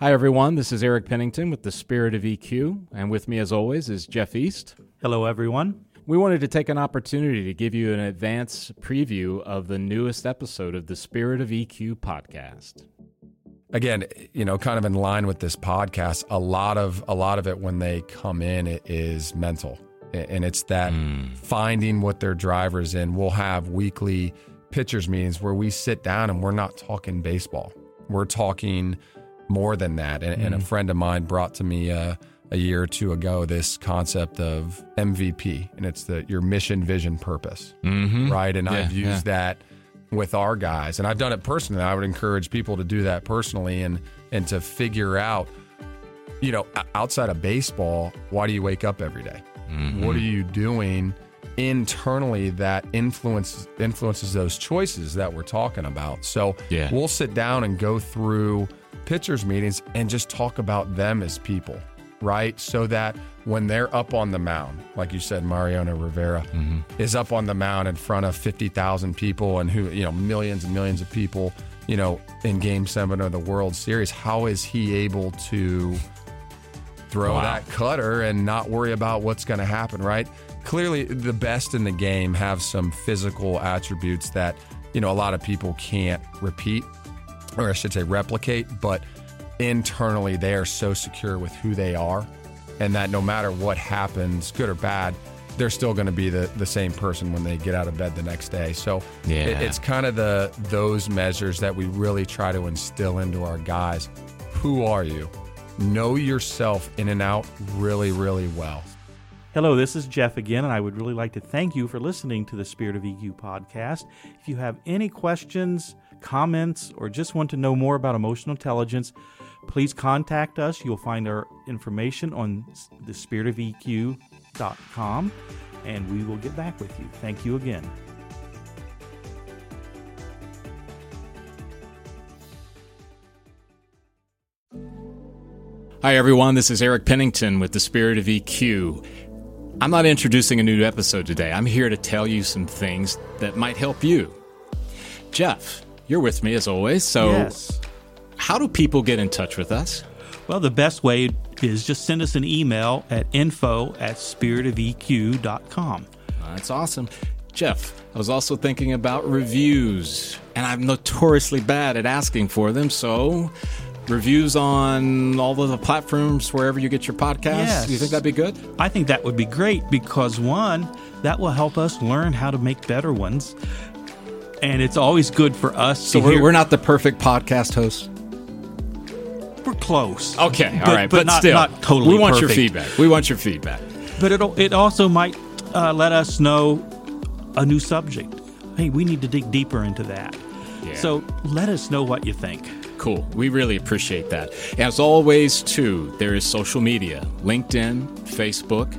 Hi, everyone. This is Eric Pennington with the Spirit of EQ, and with me, as always, is Jeff East. Hello, everyone. We wanted to take an opportunity to give you an advance preview of the newest episode of the Spirit of EQ podcast. Again, you know, kind of in line with this podcast, a lot of a lot of it when they come in it is mental. And it's that mm. finding what their drivers in. We'll have weekly pitchers meetings where we sit down and we're not talking baseball. We're talking more than that. And, mm. and a hmm. friend of mine brought to me uh, a year or two ago this concept of MVP, and it's the your mission, vision, purpose, mm-hmm. right? And yeah, I've used yeah. that with our guys, and I've done it personally. I would encourage people to do that personally, and and to figure out, you know, outside of baseball, why do you wake up every day? Mm-hmm. What are you doing? internally that influences influences those choices that we're talking about. So yeah. we'll sit down and go through pitchers meetings and just talk about them as people right? So that when they're up on the mound, like you said, Mariano Rivera mm-hmm. is up on the mound in front of 50,000 people and who, you know, millions and millions of people, you know, in game seven of the World Series, how is he able to throw wow. that cutter and not worry about what's going to happen, right? Clearly, the best in the game have some physical attributes that, you know, a lot of people can't repeat, or I should say replicate, but internally they are so secure with who they are and that no matter what happens, good or bad, they're still going to be the, the same person when they get out of bed the next day. So yeah. it, it's kind of the those measures that we really try to instill into our guys. Who are you? Know yourself in and out really, really well. Hello, this is Jeff again, and I would really like to thank you for listening to the Spirit of EQ podcast. If you have any questions, comments, or just want to know more about emotional intelligence, please contact us. You'll find our information on thespiritofeq.com and we will get back with you. Thank you again. Hi, everyone. This is Eric Pennington with the Spirit of EQ. I'm not introducing a new episode today. I'm here to tell you some things that might help you. Jeff, you're with me as always. So yes. How do people get in touch with us? Well, the best way is just send us an email at info at spiritofeq.com. That's awesome. Jeff, I was also thinking about reviews, and I'm notoriously bad at asking for them. So, reviews on all of the platforms wherever you get your podcasts. Yes. You think that'd be good? I think that would be great because one, that will help us learn how to make better ones. And it's always good for us. So we're, we're not the perfect podcast hosts we're close. Okay, all but, right, but, but, not, still, not totally. We want perfect. your feedback. We want your feedback. But it it also might uh, let us know a new subject. Hey, we need to dig deeper into that. Yeah. So let us know what you think. Cool. We really appreciate that. As always, too, there is social media LinkedIn, Facebook,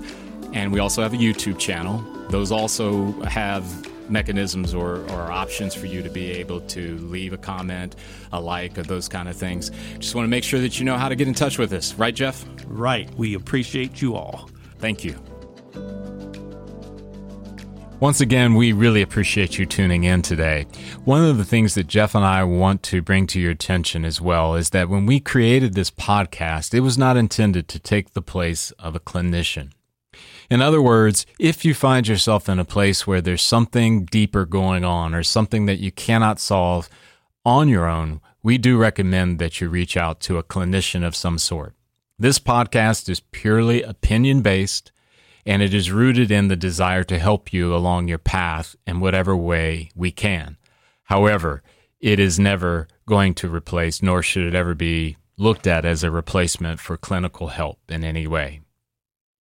and we also have a YouTube channel. Those also have mechanisms or, or options for you to be able to leave a comment, a like, or those kind of things. Just want to make sure that you know how to get in touch with us. Right, Jeff? Right. We appreciate you all. Thank you. Once again, we really appreciate you tuning in today. One of the things that Jeff and I want to bring to your attention as well is that when we created this podcast, it was not intended to take the place of a clinician. In other words, if you find yourself in a place where there's something deeper going on or something that you cannot solve on your own, we do recommend that you reach out to a clinician of some sort. This podcast is purely opinion based and it is rooted in the desire to help you along your path in whatever way we can. However, it is never going to replace, nor should it ever be looked at as a replacement for clinical help in any way.